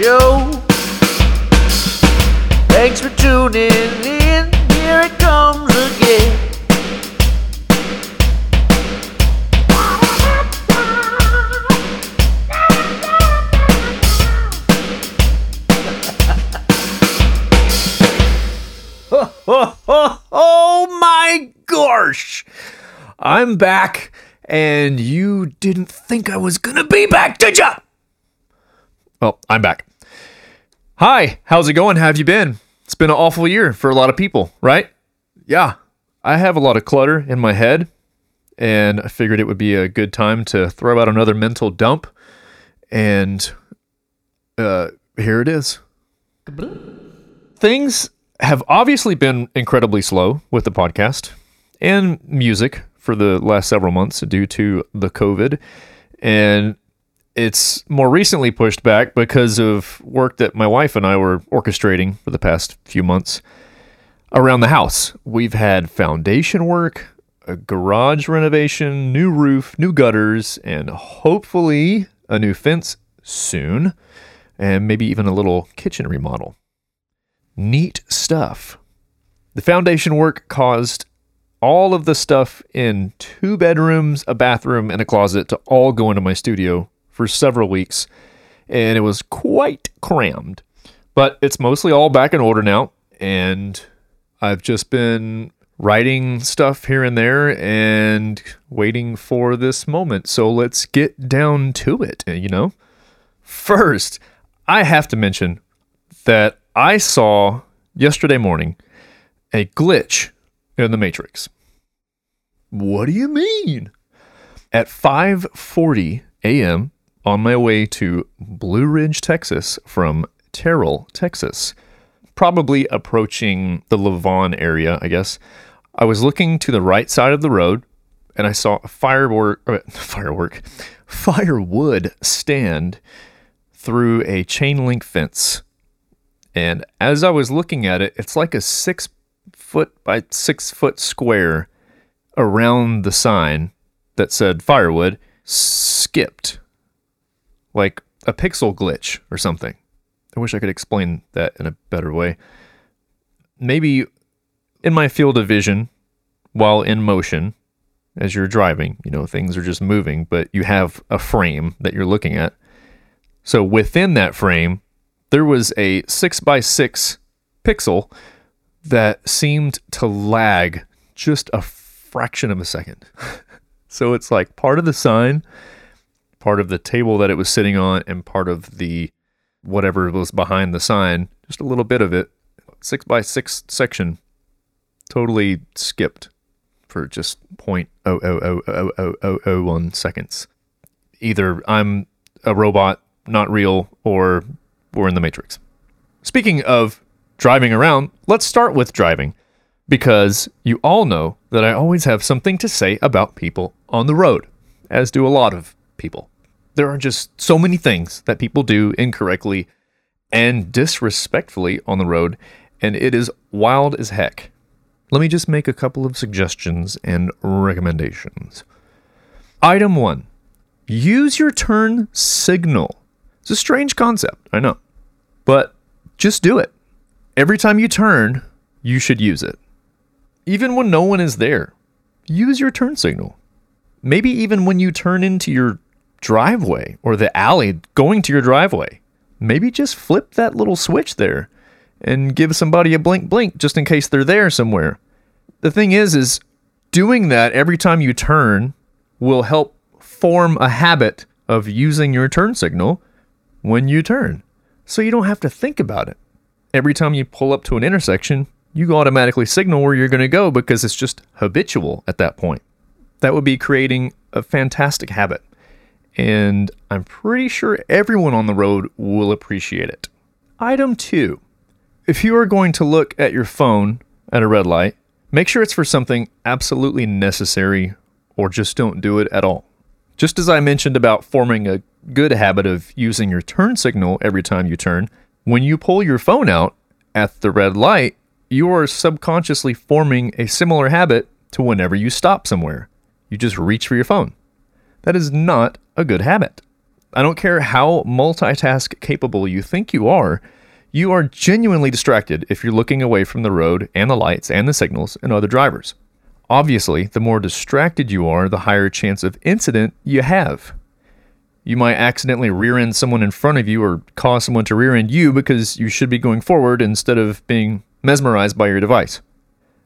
show. Thanks for tuning in. Here it comes again. oh my gosh! I'm back, and you didn't think I was gonna be back, did ya? Well, I'm back. Hi, how's it going? How have you been? It's been an awful year for a lot of people, right? Yeah, I have a lot of clutter in my head, and I figured it would be a good time to throw out another mental dump. And uh, here it is. Things have obviously been incredibly slow with the podcast and music for the last several months due to the COVID. And it's more recently pushed back because of work that my wife and I were orchestrating for the past few months around the house. We've had foundation work, a garage renovation, new roof, new gutters, and hopefully a new fence soon, and maybe even a little kitchen remodel. Neat stuff. The foundation work caused all of the stuff in two bedrooms, a bathroom, and a closet to all go into my studio for several weeks, and it was quite crammed. But it's mostly all back in order now, and I've just been writing stuff here and there and waiting for this moment. So let's get down to it, eh, you know? First, I have to mention that I saw yesterday morning a glitch in the Matrix. What do you mean? At 5:40 a.m. on my way to Blue Ridge, Texas from Terrell, Texas, probably approaching the Lavon area, I guess. I was looking to the right side of the road and I saw a firework uh, firework firewood stand through a chain link fence. And as I was looking at it, it's like a six foot by six foot square around the sign that said firewood skipped. Like a pixel glitch or something. I wish I could explain that in a better way. Maybe in my field of vision, while in motion, as you're driving, you know, things are just moving, but you have a frame that you're looking at. So within that frame, there was a six by six pixel that seemed to lag just a fraction of a second. so it's like part of the sign, part of the table that it was sitting on, and part of the whatever was behind the sign, just a little bit of it, six by six section, totally skipped for just point oh oh oh oh oh oh oh one seconds. Either I'm a robot, not real, or we're in the Matrix. Speaking of driving around, let's start with driving because you all know that I always have something to say about people on the road, as do a lot of people. There are just so many things that people do incorrectly and disrespectfully on the road, and it is wild as heck. Let me just make a couple of suggestions and recommendations. Item one use your turn signal. It's a strange concept, I know, but just do it. Every time you turn, you should use it. Even when no one is there, use your turn signal. Maybe even when you turn into your driveway or the alley going to your driveway, maybe just flip that little switch there and give somebody a blink blink just in case they're there somewhere. The thing is is doing that every time you turn will help form a habit of using your turn signal when you turn. So you don't have to think about it. Every time you pull up to an intersection, you automatically signal where you're going to go because it's just habitual at that point. That would be creating a fantastic habit. And I'm pretty sure everyone on the road will appreciate it. Item two if you are going to look at your phone at a red light, make sure it's for something absolutely necessary or just don't do it at all. Just as I mentioned about forming a good habit of using your turn signal every time you turn, when you pull your phone out at the red light, you are subconsciously forming a similar habit to whenever you stop somewhere. You just reach for your phone. That is not a good habit. I don't care how multitask capable you think you are, you are genuinely distracted if you're looking away from the road and the lights and the signals and other drivers. Obviously, the more distracted you are, the higher chance of incident you have. You might accidentally rear end someone in front of you or cause someone to rear end you because you should be going forward instead of being mesmerized by your device.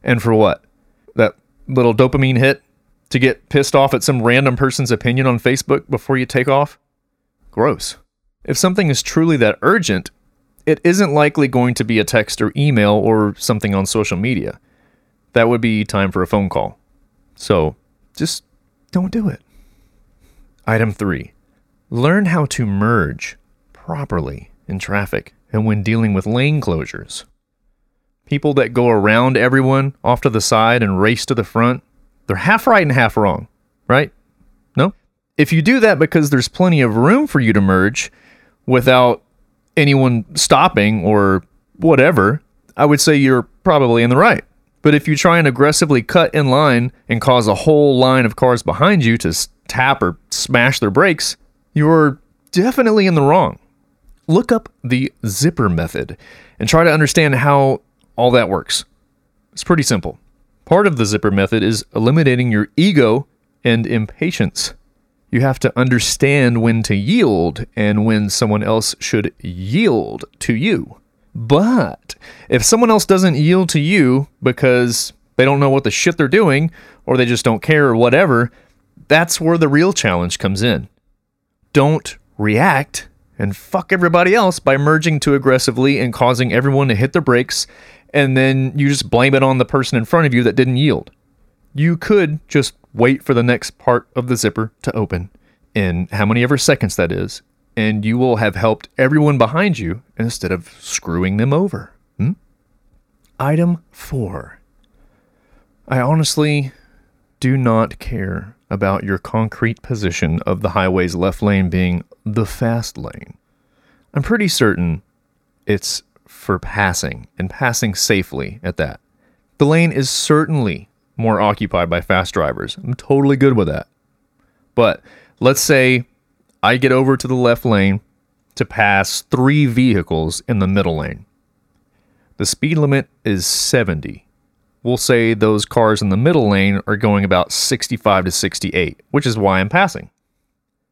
And for what? That little dopamine hit to get pissed off at some random person's opinion on Facebook before you take off? Gross. If something is truly that urgent, it isn't likely going to be a text or email or something on social media. That would be time for a phone call. So just don't do it. Item three learn how to merge properly in traffic and when dealing with lane closures. People that go around everyone off to the side and race to the front, they're half right and half wrong, right? No? If you do that because there's plenty of room for you to merge without anyone stopping or whatever, I would say you're probably in the right. But if you try and aggressively cut in line and cause a whole line of cars behind you to tap or smash their brakes, you're definitely in the wrong. Look up the zipper method and try to understand how all that works. It's pretty simple. Part of the zipper method is eliminating your ego and impatience. You have to understand when to yield and when someone else should yield to you. But if someone else doesn't yield to you because they don't know what the shit they're doing or they just don't care or whatever, that's where the real challenge comes in. Don't react and fuck everybody else by merging too aggressively and causing everyone to hit the brakes, and then you just blame it on the person in front of you that didn't yield. You could just wait for the next part of the zipper to open in how many ever seconds that is, and you will have helped everyone behind you instead of screwing them over. Hmm? Item four. I honestly do not care about your concrete position of the highway's left lane being the fast lane. I'm pretty certain it's for passing and passing safely at that. The lane is certainly more occupied by fast drivers. I'm totally good with that. But let's say I get over to the left lane to pass three vehicles in the middle lane. The speed limit is 70. We'll say those cars in the middle lane are going about 65 to 68, which is why I'm passing.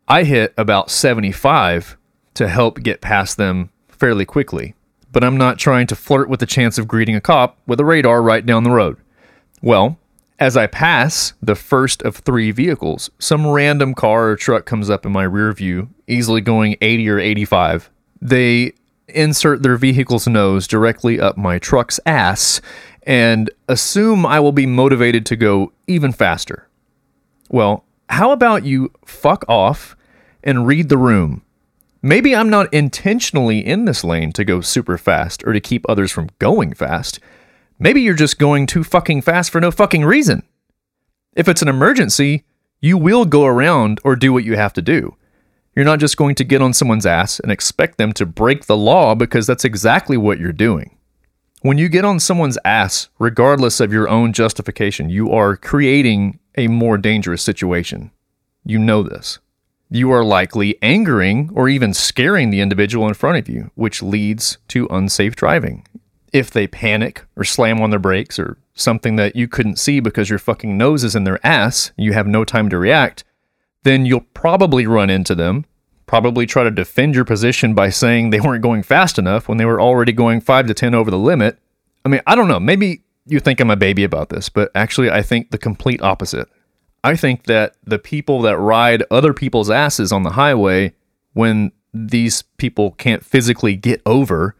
I hit about 75 to help get past them fairly quickly, but I'm not trying to flirt with the chance of greeting a cop with a radar right down the road. Well, as I pass the first of three vehicles, some random car or truck comes up in my rear view, easily going 80 or 85. They insert their vehicle's nose directly up my truck's ass and assume I will be motivated to go even faster. Well, how about you fuck off and read the room? Maybe I'm not intentionally in this lane to go super fast or to keep others from going fast. Maybe you're just going too fucking fast for no fucking reason. If it's an emergency, you will go around or do what you have to do. You're not just going to get on someone's ass and expect them to break the law because that's exactly what you're doing. When you get on someone's ass, regardless of your own justification, you are creating a more dangerous situation. You know this. You are likely angering or even scaring the individual in front of you, which leads to unsafe driving. If they panic or slam on their brakes or something that you couldn't see because your fucking nose is in their ass, you have no time to react, then you'll probably run into them, probably try to defend your position by saying they weren't going fast enough when they were already going 5 to 10 over the limit. I mean, I don't know. Maybe you think I'm a baby about this, but actually, I think the complete opposite. I think that the people that ride other people's asses on the highway when these people can't physically get over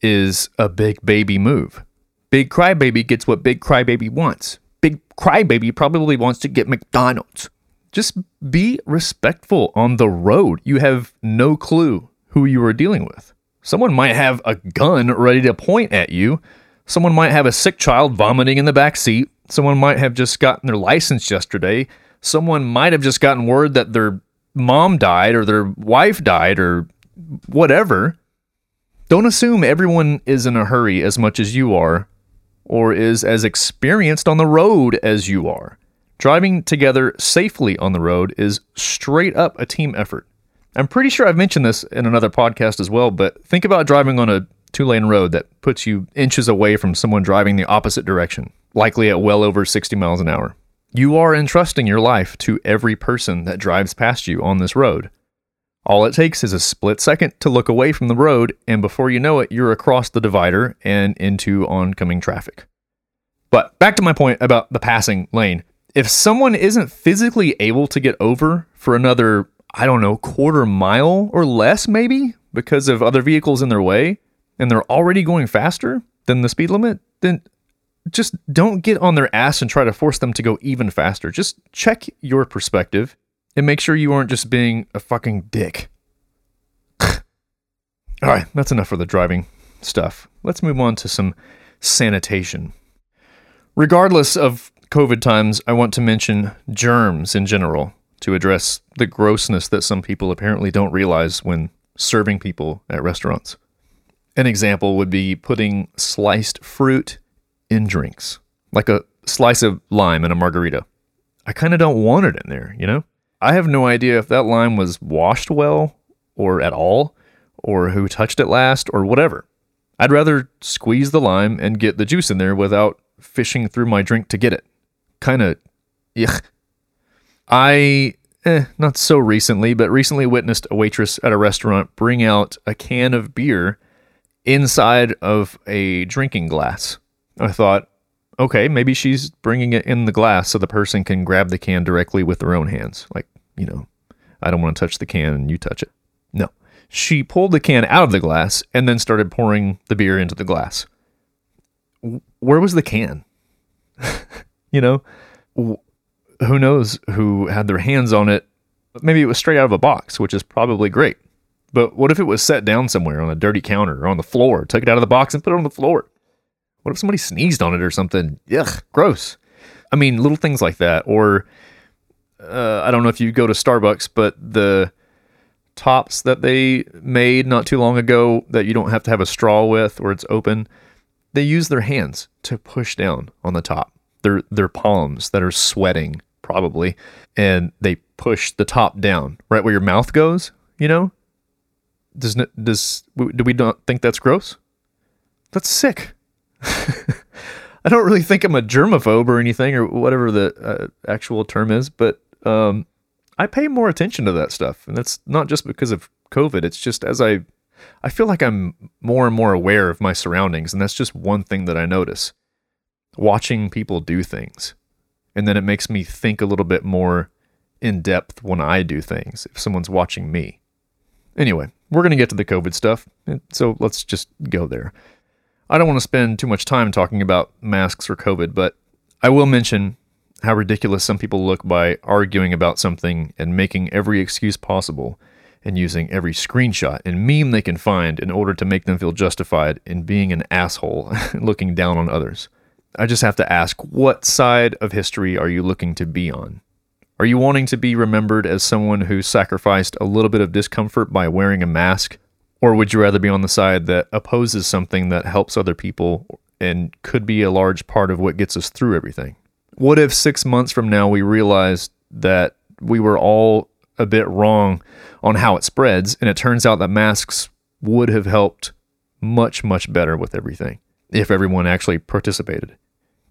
is a big baby move. Big crybaby gets what big crybaby wants. Big crybaby probably wants to get McDonald's. Just be respectful on the road. You have no clue who you are dealing with. Someone might have a gun ready to point at you. Someone might have a sick child vomiting in the back seat. Someone might have just gotten their license yesterday. Someone might have just gotten word that their mom died or their wife died or whatever. Don't assume everyone is in a hurry as much as you are or is as experienced on the road as you are. Driving together safely on the road is straight up a team effort. I'm pretty sure I've mentioned this in another podcast as well, but think about driving on a two lane road that puts you inches away from someone driving the opposite direction, likely at well over 60 miles an hour. You are entrusting your life to every person that drives past you on this road. All it takes is a split second to look away from the road, and before you know it, you're across the divider and into oncoming traffic. But back to my point about the passing lane. If someone isn't physically able to get over for another, I don't know, quarter mile or less, maybe, because of other vehicles in their way, and they're already going faster than the speed limit, then just don't get on their ass and try to force them to go even faster. Just check your perspective and make sure you aren't just being a fucking dick. All right, that's enough for the driving stuff. Let's move on to some sanitation. Regardless of COVID times, I want to mention germs in general to address the grossness that some people apparently don't realize when serving people at restaurants. An example would be putting sliced fruit in drinks, like a slice of lime in a margarita. I kind of don't want it in there, you know? I have no idea if that lime was washed well or at all, or who touched it last, or whatever. I'd rather squeeze the lime and get the juice in there without fishing through my drink to get it. Kind of, yuck. I, eh, not so recently, but recently witnessed a waitress at a restaurant bring out a can of beer inside of a drinking glass. I thought, okay, maybe she's bringing it in the glass so the person can grab the can directly with their own hands. Like, you know, I don't want to touch the can and you touch it. No. She pulled the can out of the glass and then started pouring the beer into the glass. Where was the can? you know, who knows who had their hands on it? Maybe it was straight out of a box, which is probably great. But what if it was set down somewhere on a dirty counter or on the floor? Took it out of the box and put it on the floor. What if somebody sneezed on it or something? Ugh, gross. I mean, little things like that. Or uh, I don't know if you go to Starbucks, but the tops that they made not too long ago that you don't have to have a straw with or it's open, they use their hands to push down on the top. Their their palms that are sweating probably, and they push the top down right where your mouth goes. You know, does does do we not think that's gross? That's sick. I don't really think I'm a germaphobe or anything or whatever the uh, actual term is, but um, I pay more attention to that stuff, and that's not just because of COVID. It's just as I I feel like I'm more and more aware of my surroundings, and that's just one thing that I notice. Watching people do things, and then it makes me think a little bit more in depth when I do things. If someone's watching me. Anyway, we're going to get to the COVID stuff. So let's just go there. I don't want to spend too much time talking about masks or COVID, but I will mention how ridiculous some people look by arguing about something and making every excuse possible and using every screenshot and meme they can find in order to make them feel justified in being an asshole looking down on others. I just have to ask what side of history are you looking to be on? Are you wanting to be remembered as someone who sacrificed a little bit of discomfort by wearing a mask? Or would you rather be on the side that opposes something that helps other people and could be a large part of what gets us through everything? What if six months from now we realized that we were all a bit wrong on how it spreads and it turns out that masks would have helped much, much better with everything if everyone actually participated?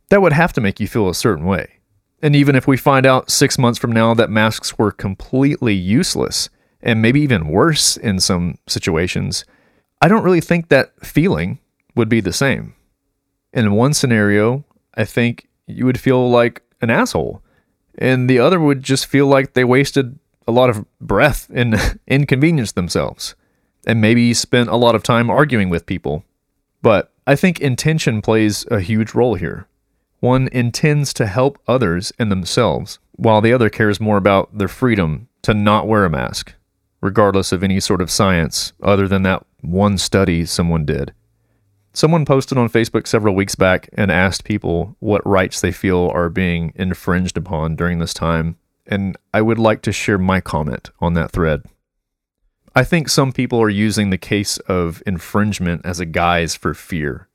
That would have to make you feel a certain way. And even if we find out six months from now that masks were completely useless, and maybe even worse in some situations, I don't really think that feeling would be the same. In one scenario, I think you would feel like an asshole, and the other would just feel like they wasted a lot of breath and inconvenienced themselves, and maybe spent a lot of time arguing with people. But I think intention plays a huge role here. One intends to help others and themselves, while the other cares more about their freedom to not wear a mask, regardless of any sort of science other than that one study someone did. Someone posted on Facebook several weeks back and asked people what rights they feel are being infringed upon during this time, and I would like to share my comment on that thread. I think some people are using the case of infringement as a guise for fear.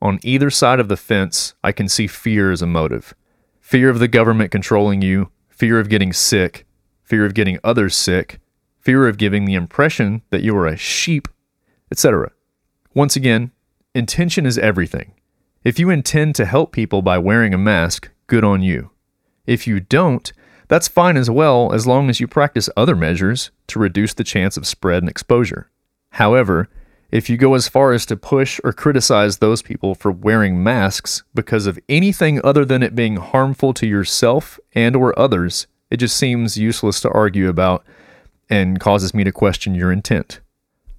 On either side of the fence, I can see fear as a motive fear of the government controlling you, fear of getting sick, fear of getting others sick, fear of giving the impression that you are a sheep, etc. Once again, intention is everything. If you intend to help people by wearing a mask, good on you. If you don't, that's fine as well as long as you practice other measures to reduce the chance of spread and exposure. However, if you go as far as to push or criticize those people for wearing masks because of anything other than it being harmful to yourself and or others, it just seems useless to argue about and causes me to question your intent.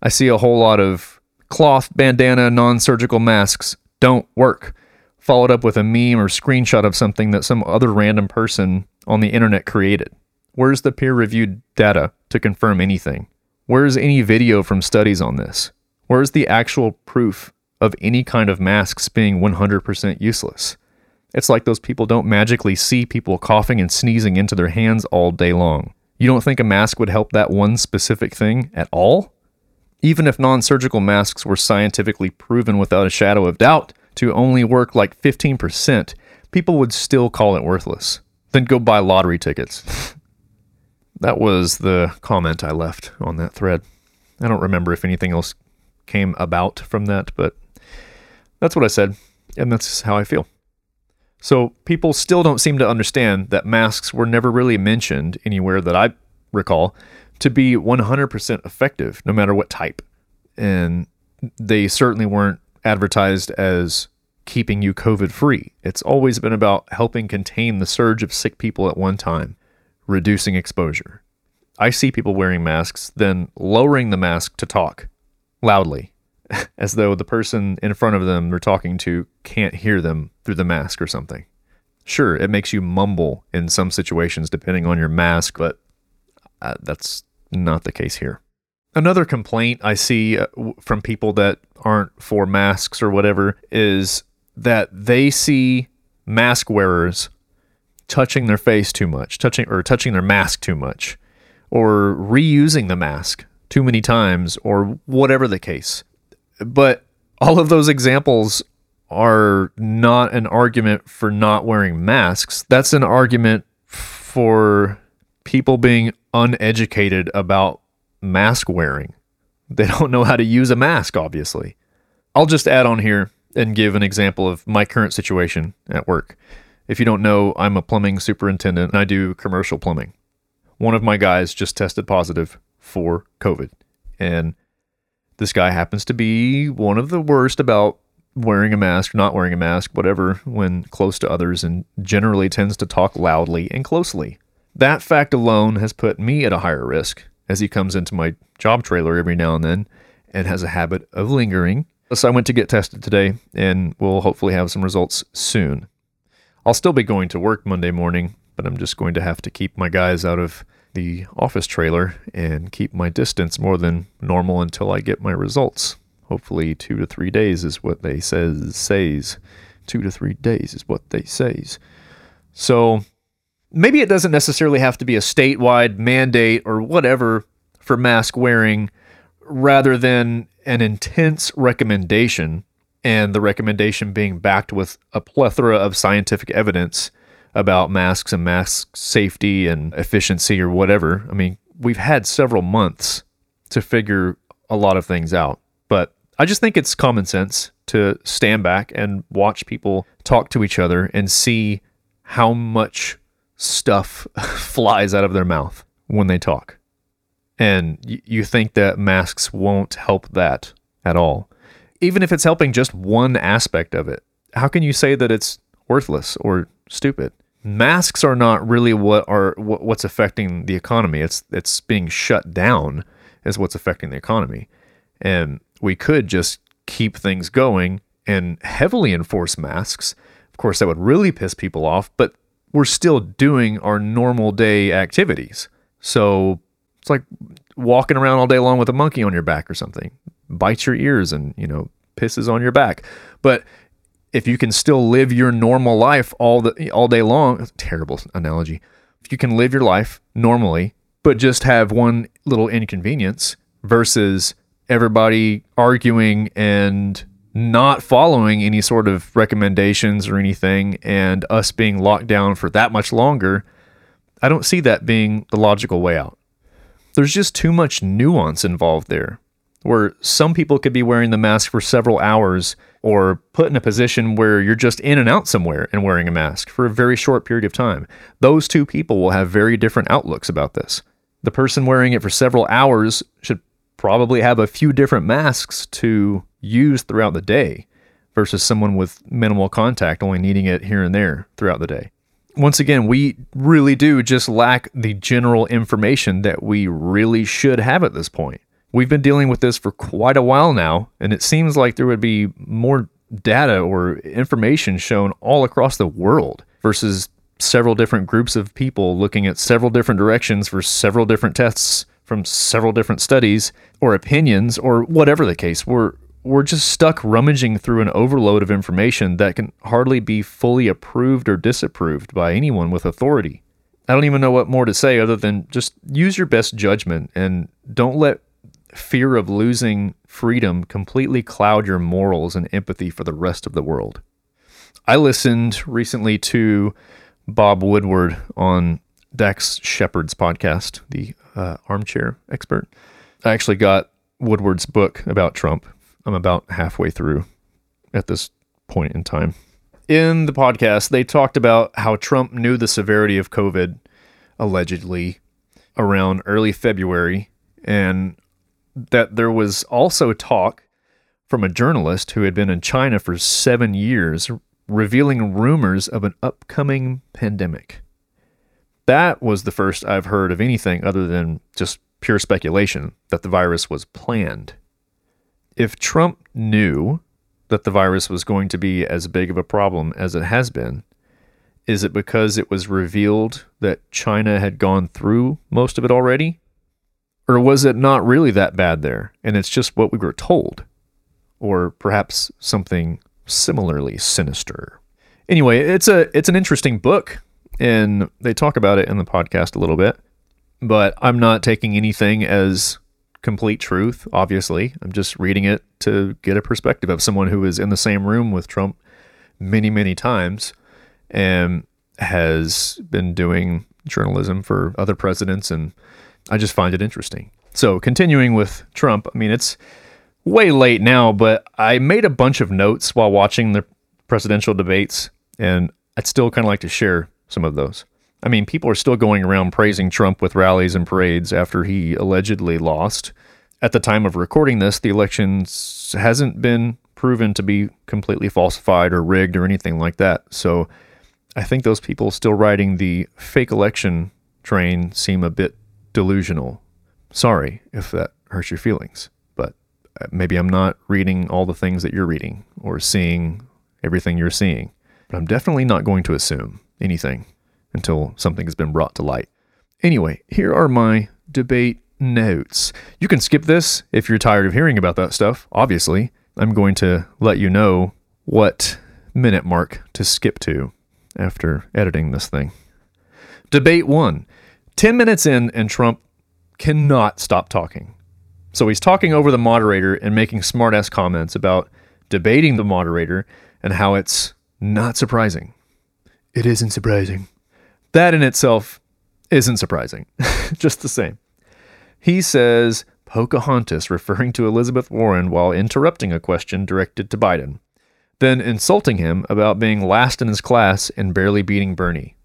I see a whole lot of cloth, bandana, non-surgical masks don't work, followed up with a meme or screenshot of something that some other random person on the internet created. Where's the peer-reviewed data to confirm anything? Where's any video from studies on this? Where's the actual proof of any kind of masks being 100% useless? It's like those people don't magically see people coughing and sneezing into their hands all day long. You don't think a mask would help that one specific thing at all? Even if non surgical masks were scientifically proven without a shadow of doubt to only work like 15%, people would still call it worthless. Then go buy lottery tickets. that was the comment I left on that thread. I don't remember if anything else came about from that, but that's what I said, and that's how I feel. So people still don't seem to understand that masks were never really mentioned anywhere that I recall to be 100% effective, no matter what type. And they certainly weren't advertised as keeping you COVID free. It's always been about helping contain the surge of sick people at one time, reducing exposure. I see people wearing masks, then lowering the mask to talk loudly, as though the person in front of them they're talking to can't hear them through the mask or something. Sure, it makes you mumble in some situations depending on your mask, but uh, that's not the case here. Another complaint I see uh, from people that aren't for masks or whatever is that they see mask wearers touching their face too much, touching or touching their mask too much, or reusing the mask too many times, or whatever the case. But all of those examples are not an argument for not wearing masks. That's an argument for people being uneducated about mask wearing. They don't know how to use a mask, obviously. I'll just add on here and give an example of my current situation at work. If you don't know, I'm a plumbing superintendent and I do commercial plumbing. One of my guys just tested positive for COVID. And this guy happens to be one of the worst about wearing a mask, not wearing a mask, whatever, when close to others, and generally tends to talk loudly and closely. That fact alone has put me at a higher risk as he comes into my job trailer every now and then and has a habit of lingering. So I went to get tested today and we'll hopefully have some results soon. I'll still be going to work Monday morning, but I'm just going to have to keep my guys out of the office trailer and keep my distance more than normal until I get my results. Hopefully, two to three days is what they says says. Two to three days is what they says. So maybe it doesn't necessarily have to be a statewide mandate or whatever for mask wearing, rather than an intense recommendation, and the recommendation being backed with a plethora of scientific evidence about masks and mask safety and efficiency or whatever. I mean, we've had several months to figure a lot of things out, but I just think it's common sense to stand back and watch people talk to each other and see how much stuff flies out of their mouth when they talk. And you think that masks won't help that at all. Even if it's helping just one aspect of it, how can you say that it's worthless or stupid? Masks are not really what are what's affecting the economy. It's it's being shut down is what's affecting the economy. And we could just keep things going and heavily enforce masks. Of course, that would really piss people off, but we're still doing our normal day activities. So it's like walking around all day long with a monkey on your back or something. Bites your ears and, you know, pisses on your back. But if you can still live your normal life all the all day long, terrible analogy. If you can live your life normally, but just have one little inconvenience versus everybody arguing and not following any sort of recommendations or anything and us being locked down for that much longer, I don't see that being the logical way out. There's just too much nuance involved there, where some people could be wearing the mask for several hours or put in a position where you're just in and out somewhere and wearing a mask for a very short period of time. Those two people will have very different outlooks about this. The person wearing it for several hours should probably have a few different masks to use throughout the day versus someone with minimal contact only needing it here and there throughout the day. Once again, we really do just lack the general information that we really should have at this point. We've been dealing with this for quite a while now, and it seems like there would be more data or information shown all across the world versus several different groups of people looking at several different directions for several different tests from several different studies or opinions or whatever the case. We're we're just stuck rummaging through an overload of information that can hardly be fully approved or disapproved by anyone with authority. I don't even know what more to say other than just use your best judgment and don't let fear of losing freedom completely cloud your morals and empathy for the rest of the world. I listened recently to Bob Woodward on Dax Shepard's podcast, the uh, armchair expert. I actually got Woodward's book about Trump. I'm about halfway through at this point in time. In the podcast, they talked about how Trump knew the severity of COVID allegedly around early February, and that there was also talk from a journalist who had been in China for seven years revealing rumors of an upcoming pandemic. That was the first I've heard of anything other than just pure speculation that the virus was planned. If Trump knew that the virus was going to be as big of a problem as it has been, is it because it was revealed that China had gone through most of it already? Or was it not really that bad there and it's just what we were told? Or perhaps something similarly sinister. Anyway, it's a it's an interesting book and they talk about it in the podcast a little bit, but I'm not taking anything as complete truth, obviously. I'm just reading it to get a perspective of someone who was in the same room with Trump many, many times and has been doing journalism for other presidents and I just find it interesting. So, continuing with Trump, I mean, it's way late now, but I made a bunch of notes while watching the presidential debates, and I'd still kind of like to share some of those. I mean, people are still going around praising Trump with rallies and parades after he allegedly lost. At the time of recording this, the election hasn't been proven to be completely falsified or rigged or anything like that. So I think those people still riding the fake election train seem a bit delusional. Sorry if that hurts your feelings but uh, maybe I'm not reading all the things that you're reading or seeing everything you're seeing, but I'm definitely not going to assume anything until something has been brought to light. Anyway, here are my debate notes. You can skip this if you're tired of hearing about that stuff, obviously. I'm going to let you know what minute mark to skip to after editing this thing. Debate one 10 minutes in, and Trump cannot stop talking. So he's talking over the moderator and making smartass comments about debating the moderator and how it's not surprising. It isn't surprising. That in itself isn't surprising, just the same. He says Pocahontas, referring to Elizabeth Warren while interrupting a question directed to Biden, then insulting him about being last in his class and barely beating Bernie.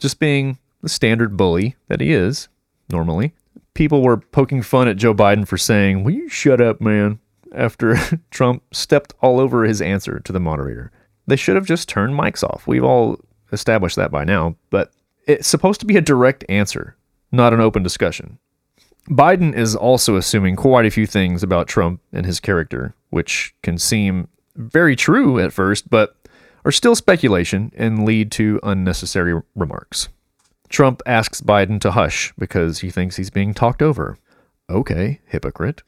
Just being the standard bully that he is, normally people were poking fun at Joe Biden for saying, Will you shut up, man? after Trump stepped all over his answer to the moderator. They should have just turned mics off. We've all established that by now, but it's supposed to be a direct answer, not an open discussion. Biden is also assuming quite a few things about Trump and his character, which can seem very true at first, but are still speculation and lead to unnecessary remarks. Trump asks Biden to hush because he thinks he's being talked over. Okay, hypocrite.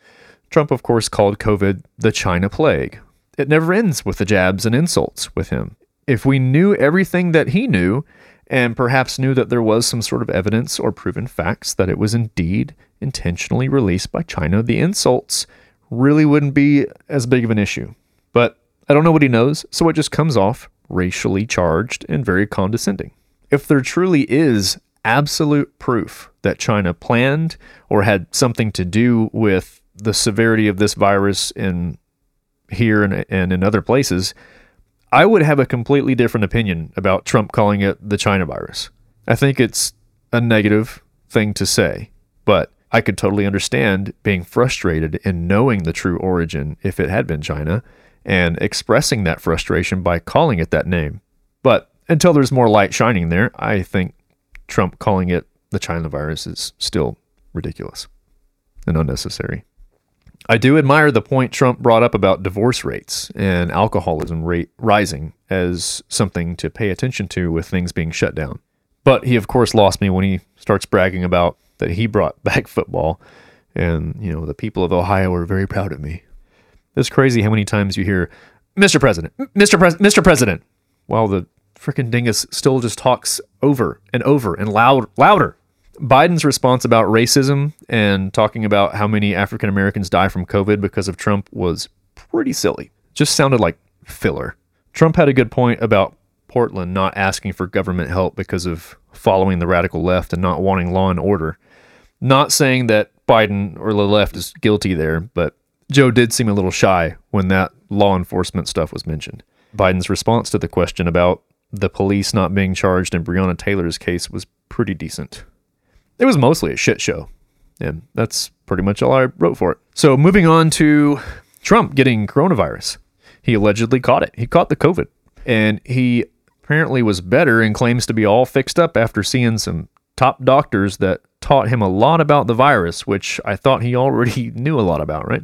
Trump, of course, called COVID the China plague. It never ends with the jabs and insults with him. If we knew everything that he knew, and perhaps knew that there was some sort of evidence or proven facts that it was indeed intentionally released by China, the insults really wouldn't be as big of an issue. But I don't know what he knows, so it just comes off racially charged and very condescending if there truly is absolute proof that China planned or had something to do with the severity of this virus in here and, and in other places, I would have a completely different opinion about Trump calling it the China virus. I think it's a negative thing to say, but I could totally understand being frustrated in knowing the true origin if it had been China and expressing that frustration by calling it that name. But until there's more light shining there, I think Trump calling it the China virus is still ridiculous and unnecessary. I do admire the point Trump brought up about divorce rates and alcoholism rate rising as something to pay attention to with things being shut down. But he, of course, lost me when he starts bragging about that he brought back football. And, you know, the people of Ohio are very proud of me. It's crazy how many times you hear, Mr. President, Mr. Pres- Mr. President, while the freaking dingus still just talks over and over and loud, louder. Biden's response about racism and talking about how many African Americans die from COVID because of Trump was pretty silly. Just sounded like filler. Trump had a good point about Portland not asking for government help because of following the radical left and not wanting law and order. Not saying that Biden or the left is guilty there, but Joe did seem a little shy when that law enforcement stuff was mentioned. Biden's response to the question about the police not being charged in Breonna Taylor's case was pretty decent. It was mostly a shit show. And that's pretty much all I wrote for it. So moving on to Trump getting coronavirus. He allegedly caught it. He caught the COVID. And he apparently was better and claims to be all fixed up after seeing some top doctors that taught him a lot about the virus, which I thought he already knew a lot about, right?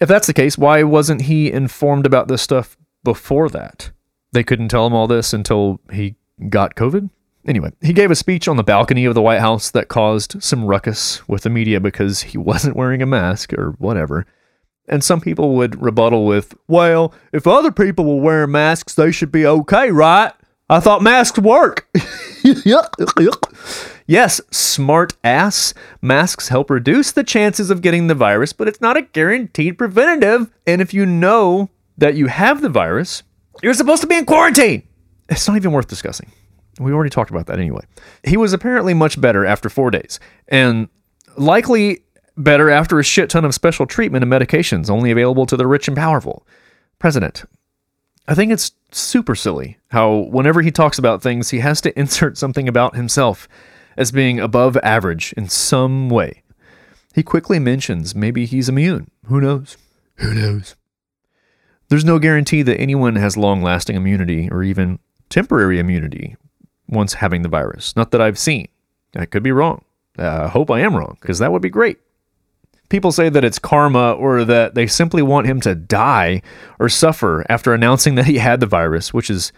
If that's the case, why wasn't he informed about this stuff before that? They couldn't tell him all this until he got COVID? Anyway, he gave a speech on the balcony of the White House that caused some ruckus with the media because he wasn't wearing a mask or whatever. And some people would rebuttal with, well, if other people were wearing masks, they should be okay, right? I thought masks work. yes, smart ass. Masks help reduce the chances of getting the virus, but it's not a guaranteed preventative. And if you know that you have the virus, you're supposed to be in quarantine. It's not even worth discussing. We already talked about that anyway. He was apparently much better after four days, and likely better after a shit ton of special treatment and medications only available to the rich and powerful. President, I think it's super silly how whenever he talks about things, he has to insert something about himself as being above average in some way. He quickly mentions maybe he's immune. Who knows? Who knows? There's no guarantee that anyone has long lasting immunity or even temporary immunity once having the virus. Not that I've seen. I could be wrong. I hope I am wrong because that would be great. People say that it's karma or that they simply want him to die or suffer after announcing that he had the virus, which is,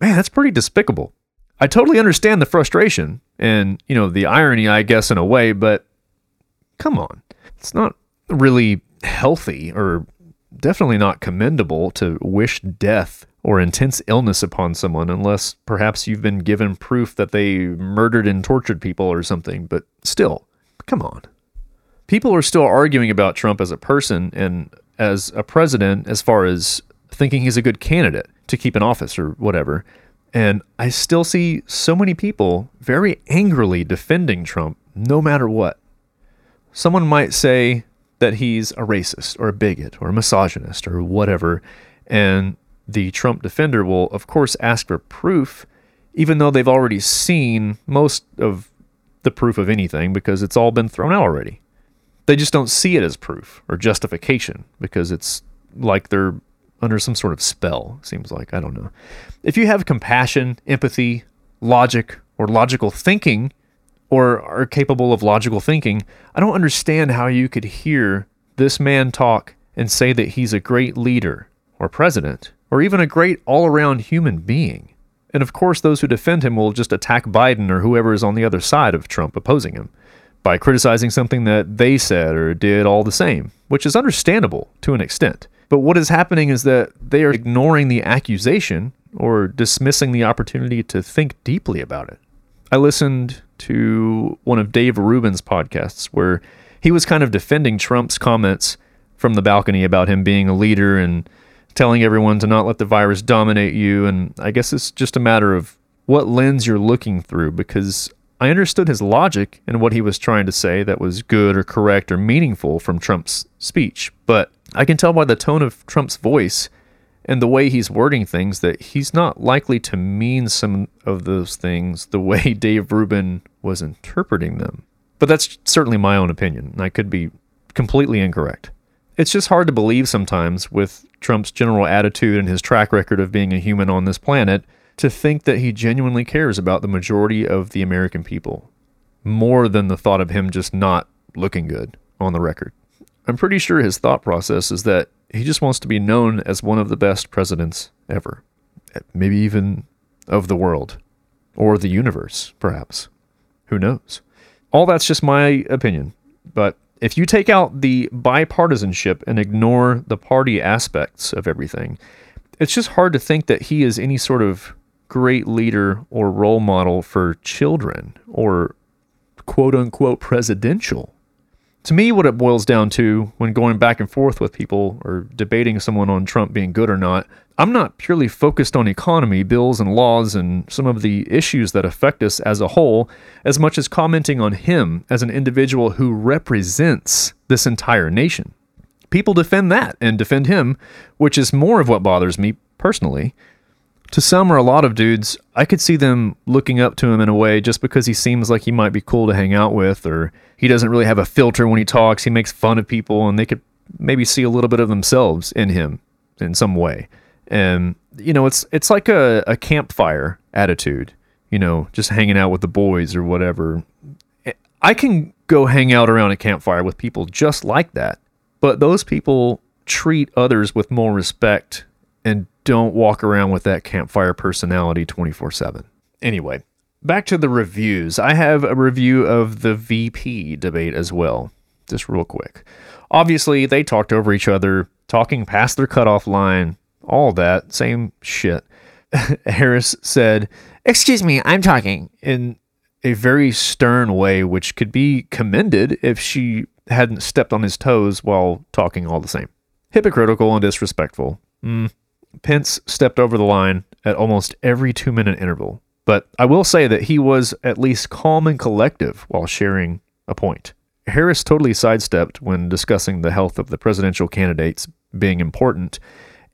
man, that's pretty despicable. I totally understand the frustration and, you know, the irony, I guess, in a way, but come on. It's not really healthy or definitely not commendable to wish death or intense illness upon someone unless perhaps you've been given proof that they murdered and tortured people or something. But still, come on. People are still arguing about Trump as a person and as a president as far as thinking he's a good candidate to keep in office or whatever. And I still see so many people very angrily defending Trump no matter what. Someone might say that he's a racist or a bigot or a misogynist or whatever. And the Trump defender will, of course, ask for proof, even though they've already seen most of the proof of anything because it's all been thrown out already. They just don't see it as proof or justification because it's like they're under some sort of spell, seems like. I don't know. If you have compassion, empathy, logic, or logical thinking, or are capable of logical thinking, I don't understand how you could hear this man talk and say that he's a great leader or president or even a great all around human being. And of course, those who defend him will just attack Biden or whoever is on the other side of Trump opposing him by criticizing something that they said or did all the same, which is understandable to an extent. But what is happening is that they are ignoring the accusation or dismissing the opportunity to think deeply about it. I listened to one of Dave Rubin's podcasts where he was kind of defending Trump's comments from the balcony about him being a leader and telling everyone to not let the virus dominate you. And I guess it's just a matter of what lens you're looking through because I understood his logic and what he was trying to say that was good or correct or meaningful from Trump's speech, but I can tell by the tone of Trump's voice and the way he's wording things that he's not likely to mean some of those things the way Dave Rubin was interpreting them. But that's certainly my own opinion. I could be completely incorrect. It's just hard to believe sometimes with Trump's general attitude and his track record of being a human on this planet to think that he genuinely cares about the majority of the American people more than the thought of him just not looking good on the record. I'm pretty sure his thought process is that he just wants to be known as one of the best presidents ever, eh, maybe even of the world or the universe, perhaps. Who knows? All that's just my opinion. But if you take out the bipartisanship and ignore the party aspects of everything, it's just hard to think that he is any sort of great leader or role model for children or quote unquote presidential. To me, what it boils down to when going back and forth with people or debating someone on Trump being good or not, I'm not purely focused on economy, bills, and laws and some of the issues that affect us as a whole, as much as commenting on him as an individual who represents this entire nation. People defend that and defend him, which is more of what bothers me personally to some or a lot of dudes, I could see them looking up to him in a way just because he seems like he might be cool to hang out with, or he doesn't really have a filter when he talks. He makes fun of people, and they could maybe see a little bit of themselves in him in some way. And you know, it's it's like a, a campfire attitude. You know, just hanging out with the boys or whatever. I can go hang out around a campfire with people just like that, but those people treat others with more respect and don't walk around with that campfire personality 24 7. Anyway, back to the reviews. I have a review of the VP debate as well, just real quick. Obviously, they talked over each other, talking past their cutoff line, all that, same shit. Harris said, Excuse me, I'm talking, in a very stern way, which could be commended if she hadn't stepped on his toes while talking all the same. Hypocritical and disrespectful. Mm, Pence stepped over the line at almost every two minute interval, but I will say that he was at least calm and collective while sharing a point. Harris totally sidestepped when discussing the health of the presidential candidates being important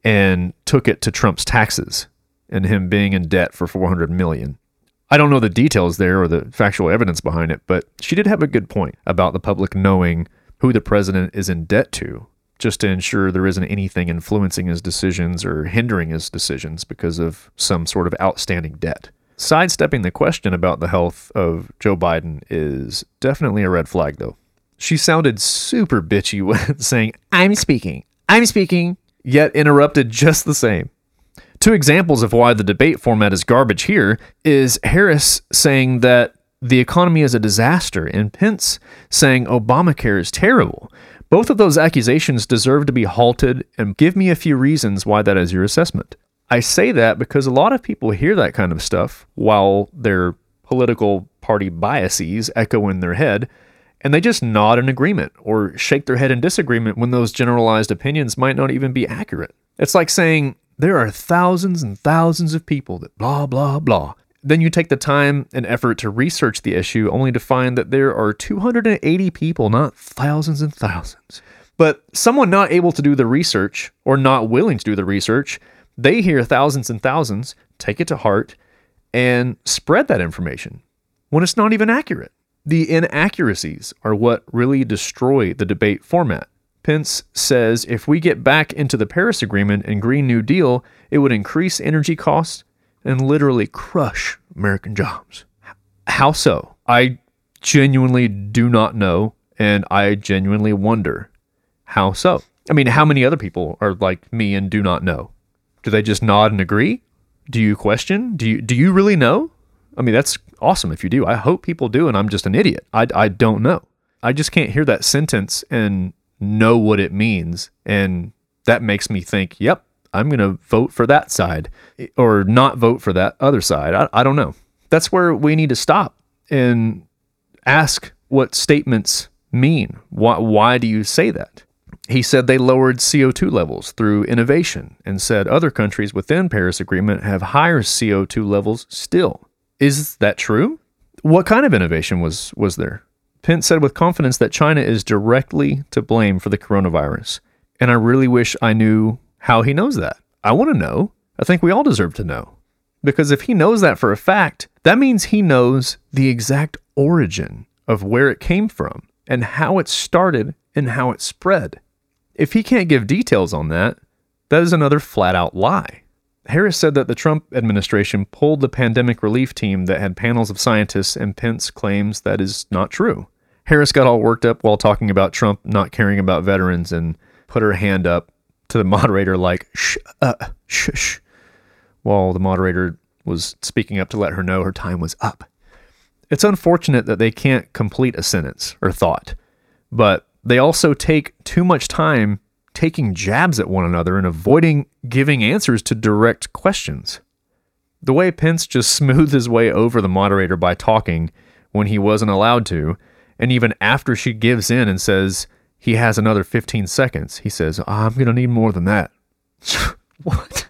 and took it to Trump's taxes and him being in debt for 400 million. I don't know the details there or the factual evidence behind it, but she did have a good point about the public knowing who the president is in debt to just to ensure there isn't anything influencing his decisions or hindering his decisions because of some sort of outstanding debt. Sidestepping the question about the health of Joe Biden is definitely a red flag, though. She sounded super bitchy when saying, I'm speaking, I'm speaking, yet interrupted just the same. Two examples of why the debate format is garbage here is Harris saying that the economy is a disaster and Pence saying Obamacare is terrible. Both of those accusations deserve to be halted and give me a few reasons why that is your assessment. I say that because a lot of people hear that kind of stuff while their political party biases echo in their head, and they just nod in agreement or shake their head in disagreement when those generalized opinions might not even be accurate. It's like saying, there are thousands and thousands of people that blah, blah, blah. Then you take the time and effort to research the issue only to find that there are 280 people, not thousands and thousands. But someone not able to do the research or not willing to do the research, they hear thousands and thousands, take it to heart, and spread that information when it's not even accurate. The inaccuracies are what really destroy the debate format. Pence says if we get back into the Paris Agreement and Green New Deal, it would increase energy costs, and literally crush American jobs. How so? I genuinely do not know, and I genuinely wonder how so. I mean, how many other people are like me and do not know? Do they just nod and agree? Do you question? Do you do you really know? I mean, that's awesome if you do. I hope people do, and I'm just an idiot. I, I don't know. I just can't hear that sentence and know what it means. And that makes me think, yep, I'm going to vote for that side or not vote for that other side. I, I don't know. That's where we need to stop and ask what statements mean. Why, why do you say that? He said they lowered CO2 levels through innovation and said other countries within Paris Agreement have higher CO2 levels still. Is that true? What kind of innovation was was there? Pence said with confidence that China is directly to blame for the coronavirus. And I really wish I knew how he knows that. I want to know. I think we all deserve to know. Because if he knows that for a fact, that means he knows the exact origin of where it came from and how it started and how it spread. If he can't give details on that, that is another flat out lie. Harris said that the Trump administration pulled the pandemic relief team that had panels of scientists, and Pence claims that is not true. Harris got all worked up while talking about Trump not caring about veterans and put her hand up to the moderator, like, shh, uh, shh, while the moderator was speaking up to let her know her time was up. It's unfortunate that they can't complete a sentence or thought, but they also take too much time taking jabs at one another and avoiding giving answers to direct questions. The way Pence just smoothed his way over the moderator by talking when he wasn't allowed to, and even after she gives in and says he has another 15 seconds, he says, I'm going to need more than that. what?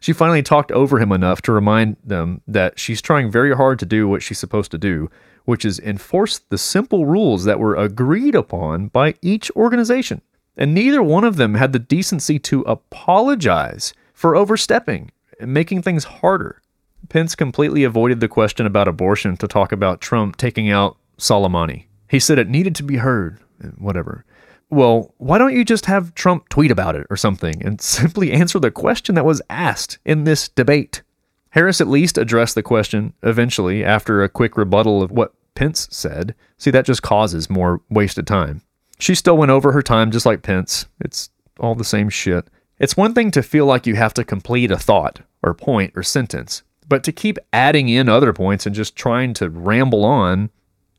She finally talked over him enough to remind them that she's trying very hard to do what she's supposed to do, which is enforce the simple rules that were agreed upon by each organization. And neither one of them had the decency to apologize for overstepping and making things harder. Pence completely avoided the question about abortion to talk about Trump taking out Soleimani. He said it needed to be heard, whatever. Well, why don't you just have Trump tweet about it or something and simply answer the question that was asked in this debate? Harris at least addressed the question eventually after a quick rebuttal of what Pence said. See, that just causes more wasted time. She still went over her time just like Pence. It's all the same shit. It's one thing to feel like you have to complete a thought or point or sentence, but to keep adding in other points and just trying to ramble on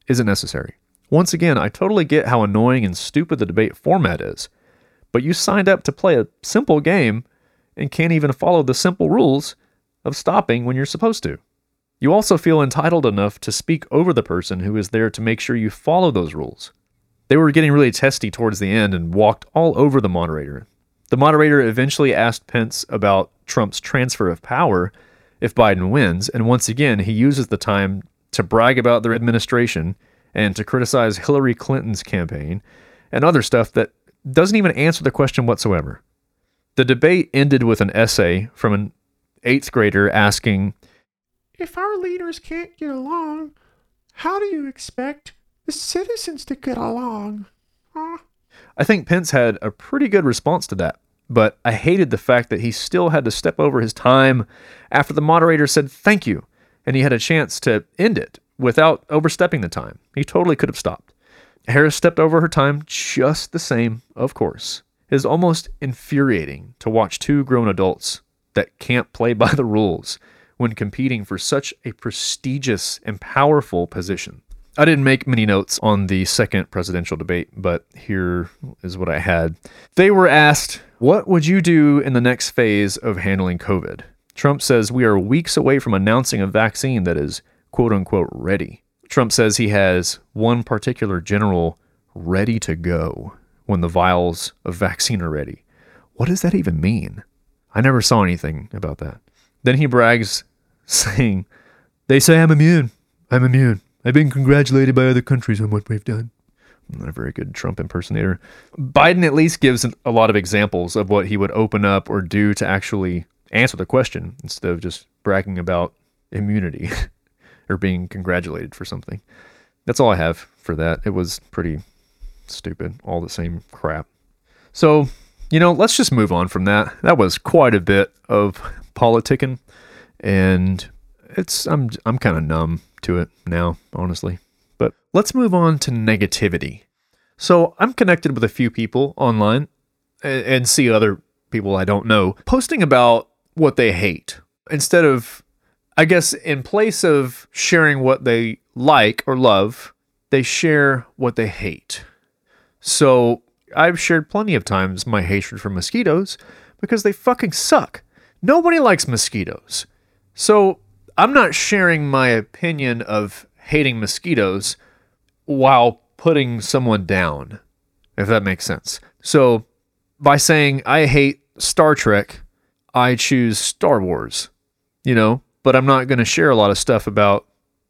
isn't necessary. Once again, I totally get how annoying and stupid the debate format is, but you signed up to play a simple game and can't even follow the simple rules of stopping when you're supposed to. You also feel entitled enough to speak over the person who is there to make sure you follow those rules. They were getting really testy towards the end and walked all over the moderator. The moderator eventually asked Pence about Trump's transfer of power if Biden wins, and once again, he uses the time to brag about their administration and to criticize Hillary Clinton's campaign and other stuff that doesn't even answer the question whatsoever. The debate ended with an essay from an eighth grader asking, If our leaders can't get along, how do you expect the citizens to get along? Huh? I think Pence had a pretty good response to that, but I hated the fact that he still had to step over his time after the moderator said thank you and he had a chance to end it without overstepping the time. He totally could have stopped. Harris stepped over her time just the same, of course. It is almost infuriating to watch two grown adults that can't play by the rules when competing for such a prestigious and powerful position. I didn't make many notes on the second presidential debate, but here is what I had. They were asked, What would you do in the next phase of handling COVID? Trump says we are weeks away from announcing a vaccine that is quote unquote ready. Trump says he has one particular general ready to go when the vials of vaccine are ready. What does that even mean? I never saw anything about that. Then he brags, saying, They say I'm immune. I'm immune. I've been congratulated by other countries on what we've done. I'm not a very good Trump impersonator. Biden at least gives a lot of examples of what he would open up or do to actually answer the question instead of just bragging about immunity. or being congratulated for something. That's all I have for that. It was pretty stupid, all the same crap. So, you know, let's just move on from that. That was quite a bit of politicking and it's I'm I'm kind of numb to it now, honestly. But let's move on to negativity. So, I'm connected with a few people online and, and see other people I don't know posting about what they hate instead of I guess in place of sharing what they like or love, they share what they hate. So I've shared plenty of times my hatred for mosquitoes because they fucking suck. Nobody likes mosquitoes. So I'm not sharing my opinion of hating mosquitoes while putting someone down, if that makes sense. So by saying I hate Star Trek, I choose Star Wars. You know, but I'm not going to share a lot of stuff about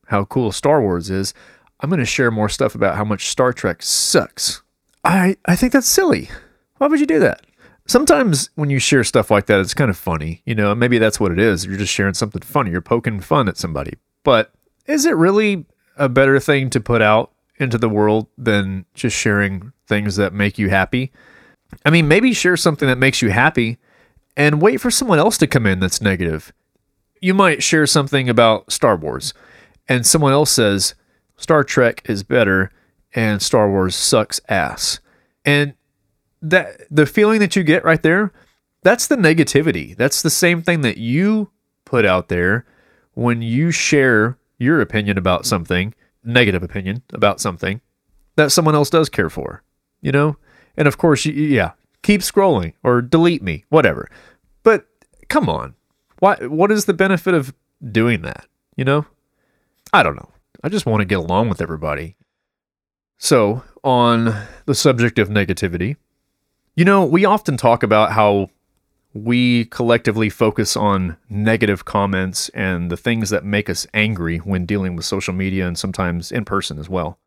how cool Star Wars is, I'm going to share more stuff about how much Star Trek sucks. I, I think that's silly. Why would you do that? Sometimes when you share stuff like that, it's kind of funny. You know, maybe that's what it is. You're just sharing something funny. You're poking fun at somebody. But is it really a better thing to put out into the world than just sharing things that make you happy? I mean, maybe share something that makes you happy and wait for someone else to come in that's negative. You might share something about Star Wars and someone else says Star Trek is better and Star Wars sucks ass. And that the feeling that you get right there, that's the negativity. That's the same thing that you put out there when you share your opinion about something, negative opinion about something that someone else does care for, you know? And of course, yeah, keep scrolling or delete me, whatever. But come on. Why what is the benefit of doing that, you know? I don't know. I just want to get along with everybody. So, on the subject of negativity, you know, we often talk about how we collectively focus on negative comments and the things that make us angry when dealing with social media and sometimes in person as well.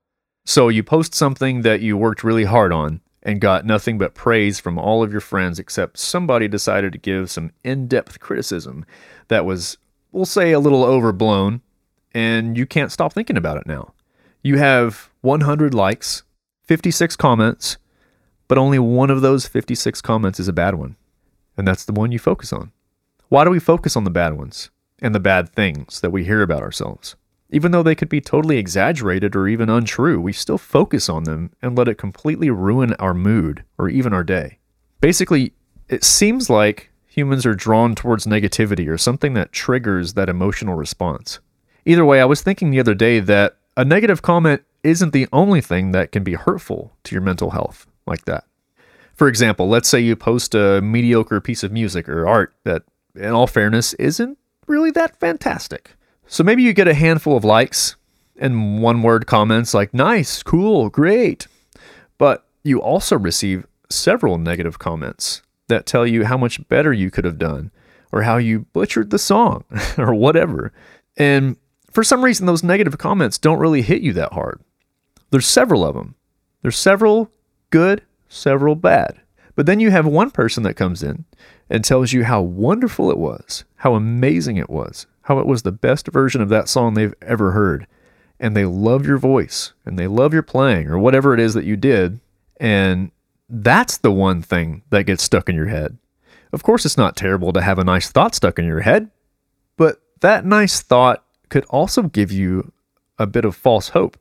So, you post something that you worked really hard on and got nothing but praise from all of your friends, except somebody decided to give some in depth criticism that was, we'll say, a little overblown, and you can't stop thinking about it now. You have 100 likes, 56 comments, but only one of those 56 comments is a bad one. And that's the one you focus on. Why do we focus on the bad ones and the bad things that we hear about ourselves? Even though they could be totally exaggerated or even untrue, we still focus on them and let it completely ruin our mood or even our day. Basically, it seems like humans are drawn towards negativity or something that triggers that emotional response. Either way, I was thinking the other day that a negative comment isn't the only thing that can be hurtful to your mental health like that. For example, let's say you post a mediocre piece of music or art that, in all fairness, isn't really that fantastic. So maybe you get a handful of likes and one word comments like nice, cool, great. But you also receive several negative comments that tell you how much better you could have done or how you butchered the song or whatever. And for some reason, those negative comments don't really hit you that hard. There's several of them. There's several good, several bad. But then you have one person that comes in and tells you how wonderful it was, how amazing it was, how it was the best version of that song they've ever heard. And they love your voice and they love your playing or whatever it is that you did. And that's the one thing that gets stuck in your head. Of course, it's not terrible to have a nice thought stuck in your head, but that nice thought could also give you a bit of false hope,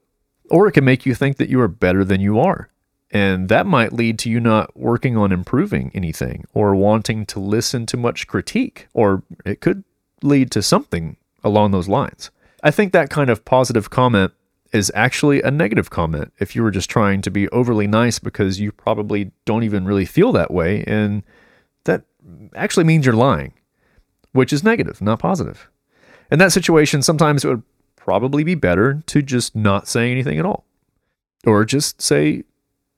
or it can make you think that you are better than you are. And that might lead to you not working on improving anything or wanting to listen to much critique, or it could lead to something along those lines. I think that kind of positive comment is actually a negative comment if you were just trying to be overly nice because you probably don't even really feel that way. And that actually means you're lying, which is negative, not positive. In that situation, sometimes it would probably be better to just not say anything at all or just say,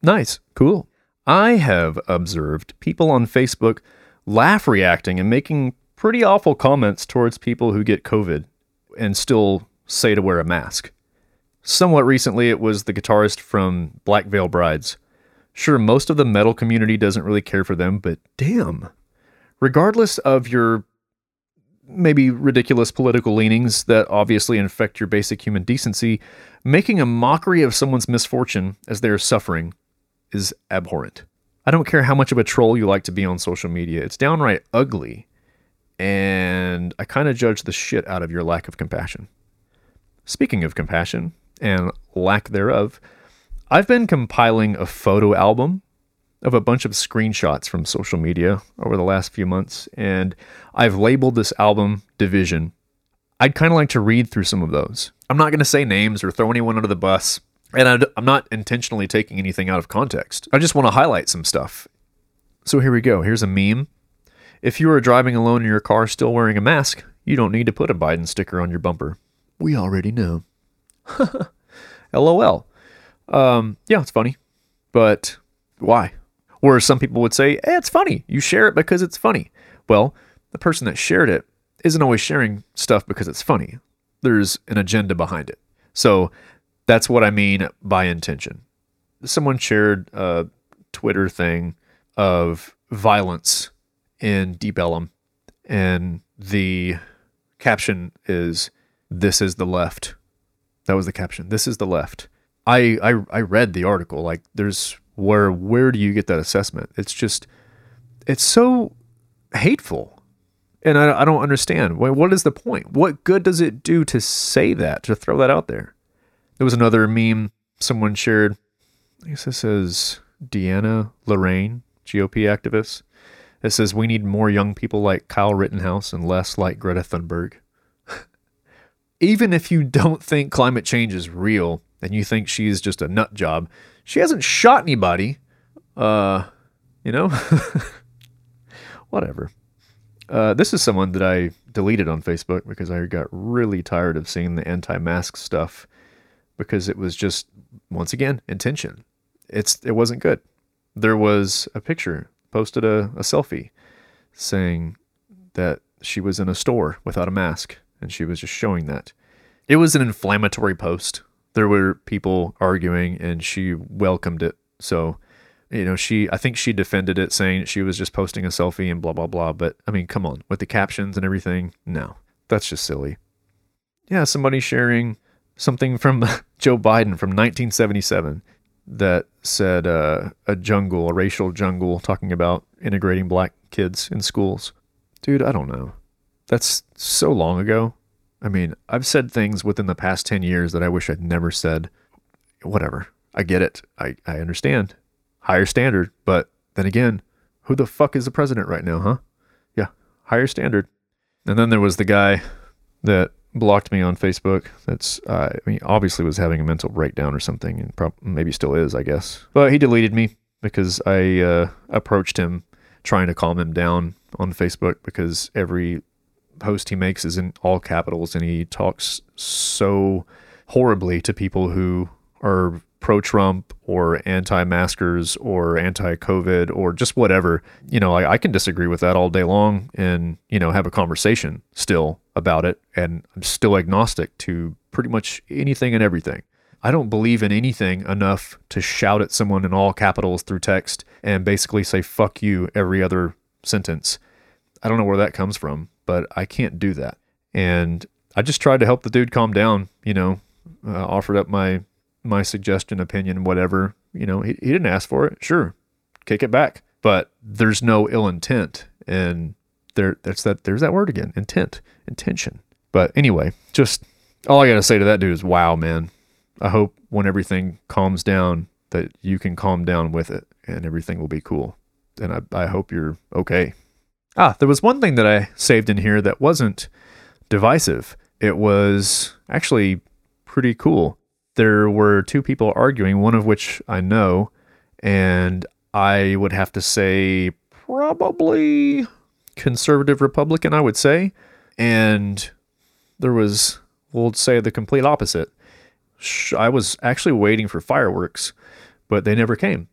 nice, cool. I have observed people on Facebook laugh reacting and making pretty awful comments towards people who get COVID and still say to wear a mask. Somewhat recently, it was the guitarist from Black Veil Brides. Sure, most of the metal community doesn't really care for them, but damn. Regardless of your maybe ridiculous political leanings that obviously infect your basic human decency, making a mockery of someone's misfortune as they are suffering is abhorrent. I don't care how much of a troll you like to be on social media, it's downright ugly. And I kind of judge the shit out of your lack of compassion. Speaking of compassion and lack thereof, I've been compiling a photo album of a bunch of screenshots from social media over the last few months, and I've labeled this album Division. I'd kind of like to read through some of those. I'm not going to say names or throw anyone under the bus, and I'm not intentionally taking anything out of context. I just want to highlight some stuff. So here we go. Here's a meme. If you are driving alone in your car still wearing a mask, you don't need to put a Biden sticker on your bumper. We already know. LOL. Um, yeah, it's funny, but why? Whereas some people would say, hey, it's funny. You share it because it's funny. Well, the person that shared it isn't always sharing stuff because it's funny. there's an agenda behind it. So that's what I mean by intention. Someone shared a Twitter thing of violence in Deep Ellum, and the caption is "This is the left." That was the caption. This is the left. I I, I read the article. Like, there's where where do you get that assessment? It's just it's so hateful and I, I don't understand. What is the point? What good does it do to say that, to throw that out there? There was another meme someone shared. I guess this is Deanna Lorraine, GOP activist. It says, We need more young people like Kyle Rittenhouse and less like Greta Thunberg. Even if you don't think climate change is real and you think she's just a nut job, she hasn't shot anybody. Uh, you know? Whatever. Uh, this is someone that I deleted on Facebook because I got really tired of seeing the anti-mask stuff because it was just once again intention. It's it wasn't good. There was a picture posted a, a selfie saying that she was in a store without a mask and she was just showing that. It was an inflammatory post. There were people arguing and she welcomed it. So you know, she I think she defended it saying she was just posting a selfie and blah blah blah. But I mean, come on, with the captions and everything, no, that's just silly. Yeah, somebody sharing something from Joe Biden from 1977 that said uh, a jungle, a racial jungle, talking about integrating black kids in schools. Dude, I don't know. That's so long ago. I mean, I've said things within the past 10 years that I wish I'd never said. Whatever. I get it. I, I understand higher standard. But then again, who the fuck is the president right now, huh? Yeah, higher standard. And then there was the guy that blocked me on Facebook. That's, uh, I mean, obviously was having a mental breakdown or something, and prob- maybe still is, I guess. But he deleted me because I uh, approached him trying to calm him down on Facebook because every post he makes is in all capitals and he talks so horribly to people who are pro Trump or anti maskers or anti COVID or just whatever. You know, I, I can disagree with that all day long and, you know, have a conversation still about it. And I'm still agnostic to pretty much anything and everything. I don't believe in anything enough to shout at someone in all capitals through text and basically say fuck you every other sentence. I don't know where that comes from, but I can't do that. And I just tried to help the dude calm down, you know, uh, offered up my my suggestion, opinion, whatever. You know, he, he didn't ask for it. Sure, kick it back. But there's no ill intent, and there that's that. There's that word again, intent, intention. But anyway, just all I gotta say to that dude is, wow, man. I hope when everything calms down that you can calm down with it, and everything will be cool. And I, I hope you're okay. Ah, there was one thing that I saved in here that wasn't divisive. It was actually pretty cool there were two people arguing, one of which I know, and I would have to say probably conservative Republican, I would say. And there was, we'll say, the complete opposite. I was actually waiting for fireworks, but they never came.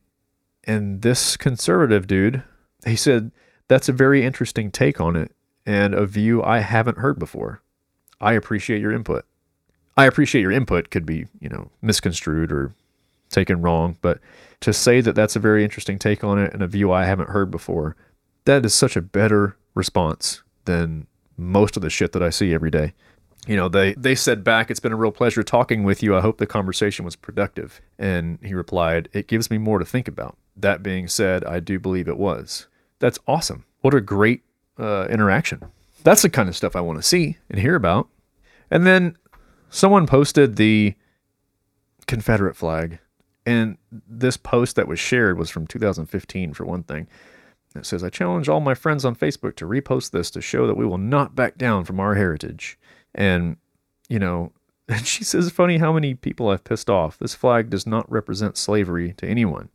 And this conservative dude, he said, that's a very interesting take on it and a view I haven't heard before. I appreciate your input. I appreciate your input could be, you know, misconstrued or taken wrong, but to say that that's a very interesting take on it and a view I haven't heard before, that is such a better response than most of the shit that I see every day. You know, they they said back, "It's been a real pleasure talking with you. I hope the conversation was productive." And he replied, "It gives me more to think about." That being said, I do believe it was. That's awesome. What a great uh, interaction. That's the kind of stuff I want to see and hear about. And then someone posted the Confederate flag, and this post that was shared was from 2015 for one thing. It says, I challenge all my friends on Facebook to repost this to show that we will not back down from our heritage. And, you know, and she says, funny how many people I've pissed off. This flag does not represent slavery to anyone.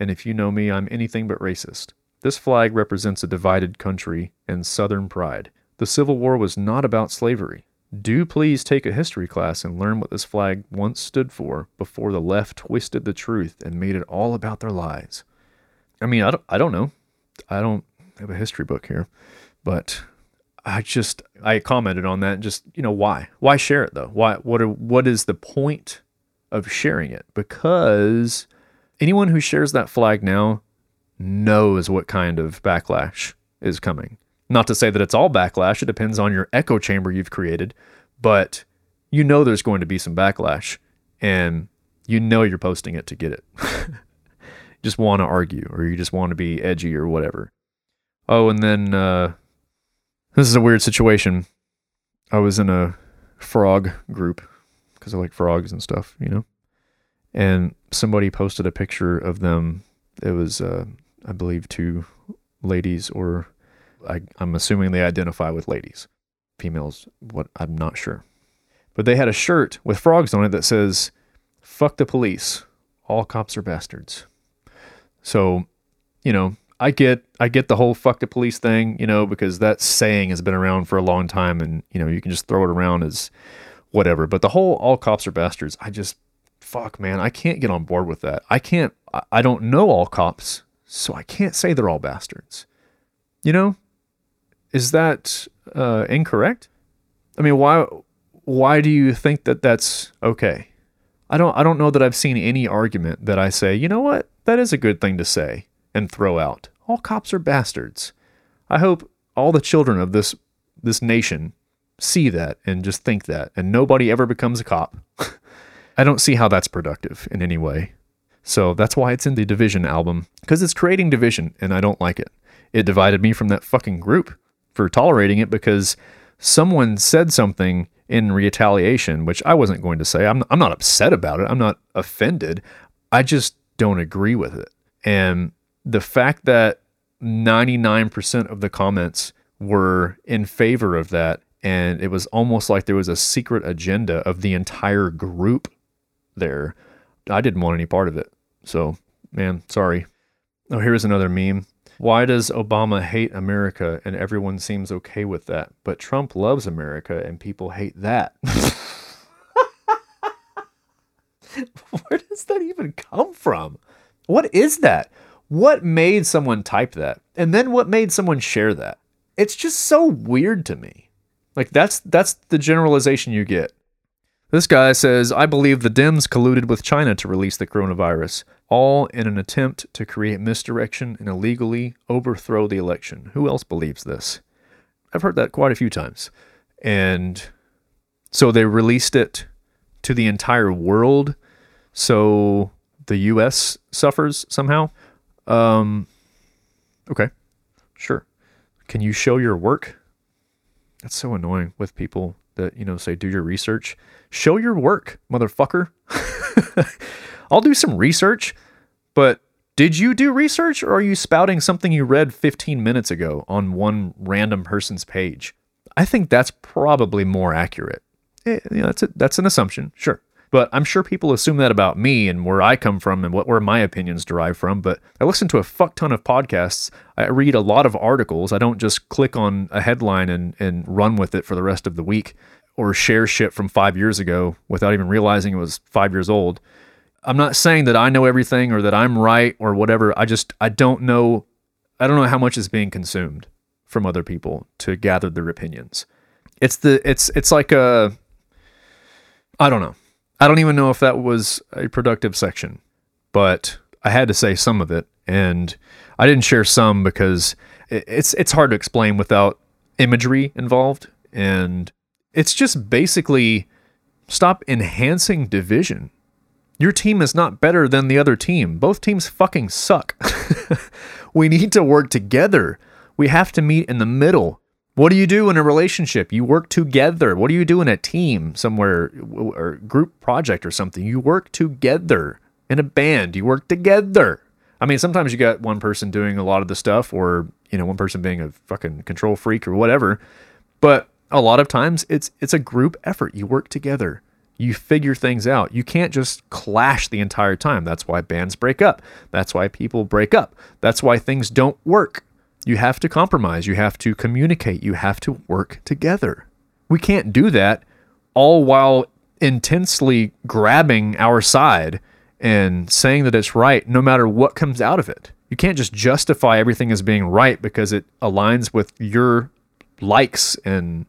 And if you know me, I'm anything but racist. This flag represents a divided country and Southern pride. The Civil War was not about slavery. Do please take a history class and learn what this flag once stood for before the left twisted the truth and made it all about their lies. I mean, I don't, I don't know. I don't have a history book here, but I just I commented on that just, you know, why? Why share it though? Why what are what is the point of sharing it? Because anyone who shares that flag now knows what kind of backlash is coming. Not to say that it's all backlash, it depends on your echo chamber you've created, but you know there's going to be some backlash and you know you're posting it to get it. just want to argue or you just want to be edgy or whatever. Oh, and then uh, this is a weird situation. I was in a frog group because I like frogs and stuff, you know. And somebody posted a picture of them. It was, uh, I believe, two ladies, or I, I'm assuming they identify with ladies, females. What I'm not sure, but they had a shirt with frogs on it that says "Fuck the police, all cops are bastards." So, you know, I get I get the whole fuck the police thing, you know, because that saying has been around for a long time and, you know, you can just throw it around as whatever. But the whole all cops are bastards, I just fuck man, I can't get on board with that. I can't I- I don't know all cops, so I can't say they're all bastards. You know? Is that uh, incorrect? I mean, why why do you think that that's okay? I don't I don't know that I've seen any argument that I say, "You know what? That is a good thing to say." and throw out. All cops are bastards. I hope all the children of this this nation see that and just think that and nobody ever becomes a cop. I don't see how that's productive in any way. So that's why it's in the Division album because it's creating division and I don't like it. It divided me from that fucking group for tolerating it because someone said something in retaliation, which I wasn't going to say. I'm, I'm not upset about it. I'm not offended. I just don't agree with it. And the fact that 99% of the comments were in favor of that, and it was almost like there was a secret agenda of the entire group there, I didn't want any part of it. So, man, sorry. Oh, here's another meme. Why does Obama hate America and everyone seems okay with that? But Trump loves America and people hate that. Where does that even come from? What is that? What made someone type that? And then what made someone share that? It's just so weird to me. Like that's that's the generalization you get. This guy says, I believe the Dems colluded with China to release the coronavirus, all in an attempt to create misdirection and illegally overthrow the election. Who else believes this? I've heard that quite a few times. And so they released it to the entire world so the US suffers somehow. Um okay. Sure. Can you show your work? That's so annoying with people that, you know, say do your research. Show your work, motherfucker. I'll do some research, but did you do research or are you spouting something you read 15 minutes ago on one random person's page? I think that's probably more accurate. Eh, you know, that's a, that's an assumption, sure. But I'm sure people assume that about me and where I come from and what where my opinions derive from. But I listen to a fuck ton of podcasts. I read a lot of articles. I don't just click on a headline and, and run with it for the rest of the week or share shit from five years ago without even realizing it was five years old. I'm not saying that I know everything or that I'm right or whatever. I just I don't know I don't know how much is being consumed from other people to gather their opinions. It's the it's it's like a I don't know. I don't even know if that was a productive section, but I had to say some of it, and I didn't share some because it's it's hard to explain without imagery involved, and it's just basically stop enhancing division. Your team is not better than the other team. Both teams fucking suck. we need to work together. We have to meet in the middle. What do you do in a relationship? You work together. What do you do in a team somewhere or group project or something? You work together. In a band, you work together. I mean, sometimes you got one person doing a lot of the stuff or, you know, one person being a fucking control freak or whatever. But a lot of times it's it's a group effort. You work together. You figure things out. You can't just clash the entire time. That's why bands break up. That's why people break up. That's why things don't work. You have to compromise. You have to communicate. You have to work together. We can't do that all while intensely grabbing our side and saying that it's right no matter what comes out of it. You can't just justify everything as being right because it aligns with your likes and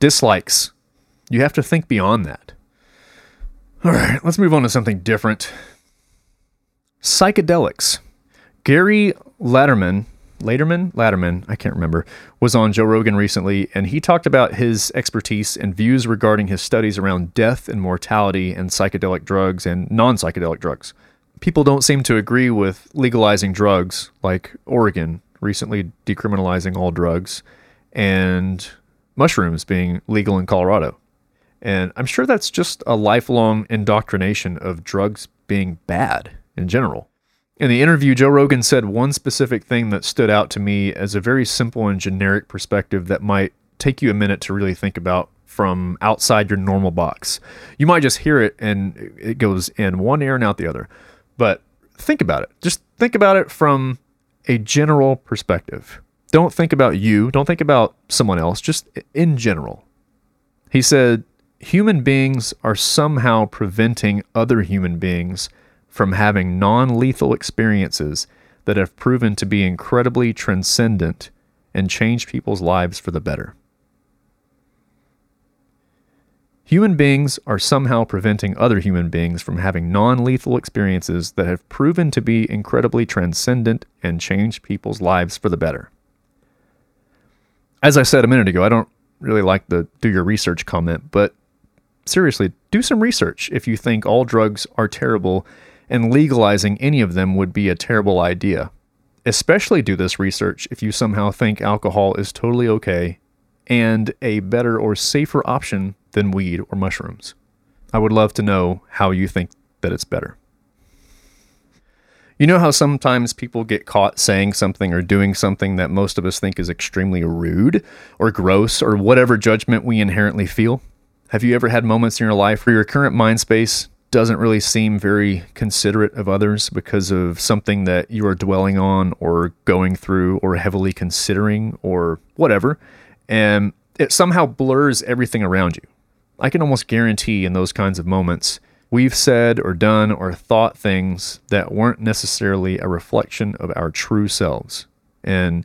dislikes. You have to think beyond that. All right, let's move on to something different. Psychedelics. Gary Latterman, Laterman, Latterman, I can't remember, was on Joe Rogan recently, and he talked about his expertise and views regarding his studies around death and mortality and psychedelic drugs and non psychedelic drugs. People don't seem to agree with legalizing drugs, like Oregon recently decriminalizing all drugs, and mushrooms being legal in Colorado. And I'm sure that's just a lifelong indoctrination of drugs being bad in general. In the interview, Joe Rogan said one specific thing that stood out to me as a very simple and generic perspective that might take you a minute to really think about from outside your normal box. You might just hear it and it goes in one ear and out the other. But think about it. Just think about it from a general perspective. Don't think about you, don't think about someone else, just in general. He said, Human beings are somehow preventing other human beings from having non lethal experiences that have proven to be incredibly transcendent and change people's lives for the better. Human beings are somehow preventing other human beings from having non lethal experiences that have proven to be incredibly transcendent and change people's lives for the better. As I said a minute ago, I don't really like the do your research comment, but seriously, do some research if you think all drugs are terrible and legalizing any of them would be a terrible idea. Especially do this research if you somehow think alcohol is totally okay and a better or safer option than weed or mushrooms. I would love to know how you think that it's better. You know how sometimes people get caught saying something or doing something that most of us think is extremely rude or gross or whatever judgment we inherently feel? Have you ever had moments in your life where your current mind space doesn't really seem very considerate of others because of something that you are dwelling on or going through or heavily considering or whatever? And it somehow blurs everything around you. I can almost guarantee in those kinds of moments, we've said or done or thought things that weren't necessarily a reflection of our true selves. And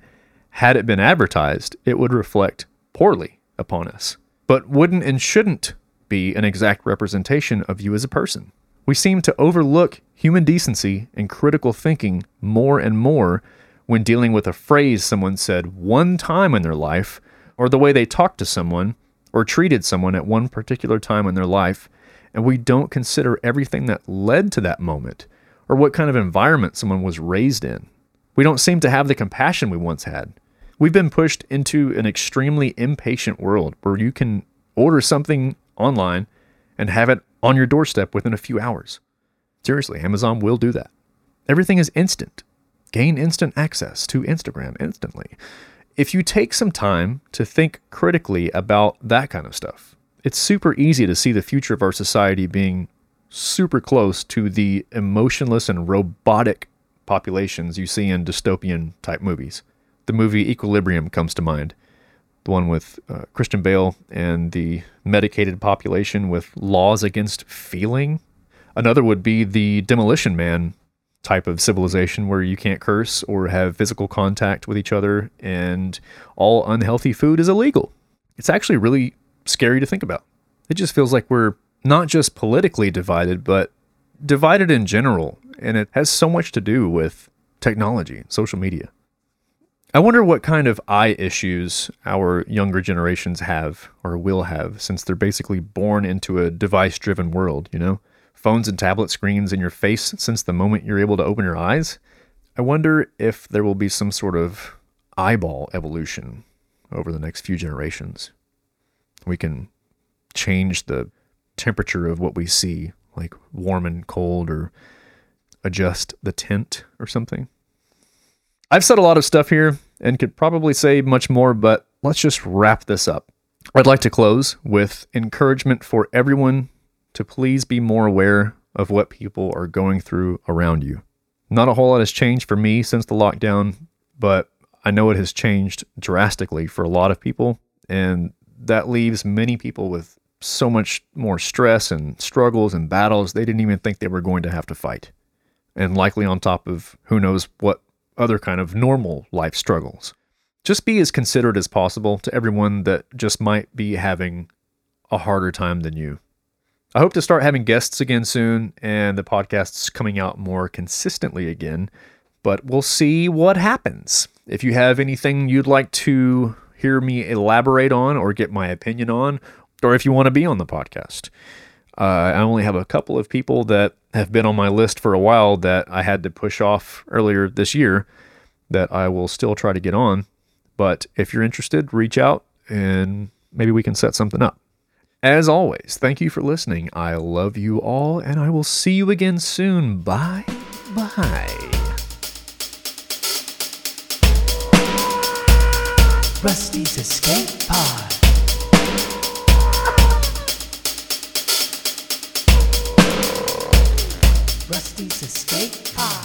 had it been advertised, it would reflect poorly upon us, but wouldn't and shouldn't be an exact representation of you as a person. We seem to overlook human decency and critical thinking more and more when dealing with a phrase someone said one time in their life or the way they talked to someone or treated someone at one particular time in their life, and we don't consider everything that led to that moment or what kind of environment someone was raised in. We don't seem to have the compassion we once had. We've been pushed into an extremely impatient world where you can order something online and have it on your doorstep within a few hours. Seriously, Amazon will do that. Everything is instant. Gain instant access to Instagram instantly if you take some time to think critically about that kind of stuff, it's super easy to see the future of our society being super close to the emotionless and robotic populations you see in dystopian type movies. The movie Equilibrium comes to mind, the one with uh, Christian Bale and the medicated population with laws against feeling. Another would be the Demolition Man type of civilization where you can't curse or have physical contact with each other and all unhealthy food is illegal. It's actually really scary to think about. It just feels like we're not just politically divided, but divided in general. And it has so much to do with technology, social media. I wonder what kind of eye issues our younger generations have or will have since they're basically born into a device driven world, you know? phones and tablet screens in your face since the moment you're able to open your eyes, I wonder if there will be some sort of eyeball evolution over the next few generations. We can change the temperature of what we see, like warm and cold, or adjust the tint or something. I've said a lot of stuff here and could probably say much more, but let's just wrap this up. I'd like to close with encouragement for everyone to please be more aware of what people are going through around you. Not a whole lot has changed for me since the lockdown, but I know it has changed drastically for a lot of people. And that leaves many people with so much more stress and struggles and battles they didn't even think they were going to have to fight. And likely on top of who knows what other kind of normal life struggles. just be as considerate as possible to everyone that just might be having a harder time than you. I hope to start having guests again soon and the podcast's coming out more consistently again, but we'll see what happens. If you have anything you'd like to hear me elaborate on or get my opinion on, or if you want to be on the podcast, uh, I only have a couple of people that have been on my list for a while that I had to push off earlier this year that I will still try to get on. But if you're interested, reach out and maybe we can set something up. As always, thank you for listening. I love you all, and I will see you again soon. Bye bye. Rusty's Escape Pod. Rusty's Escape Pod.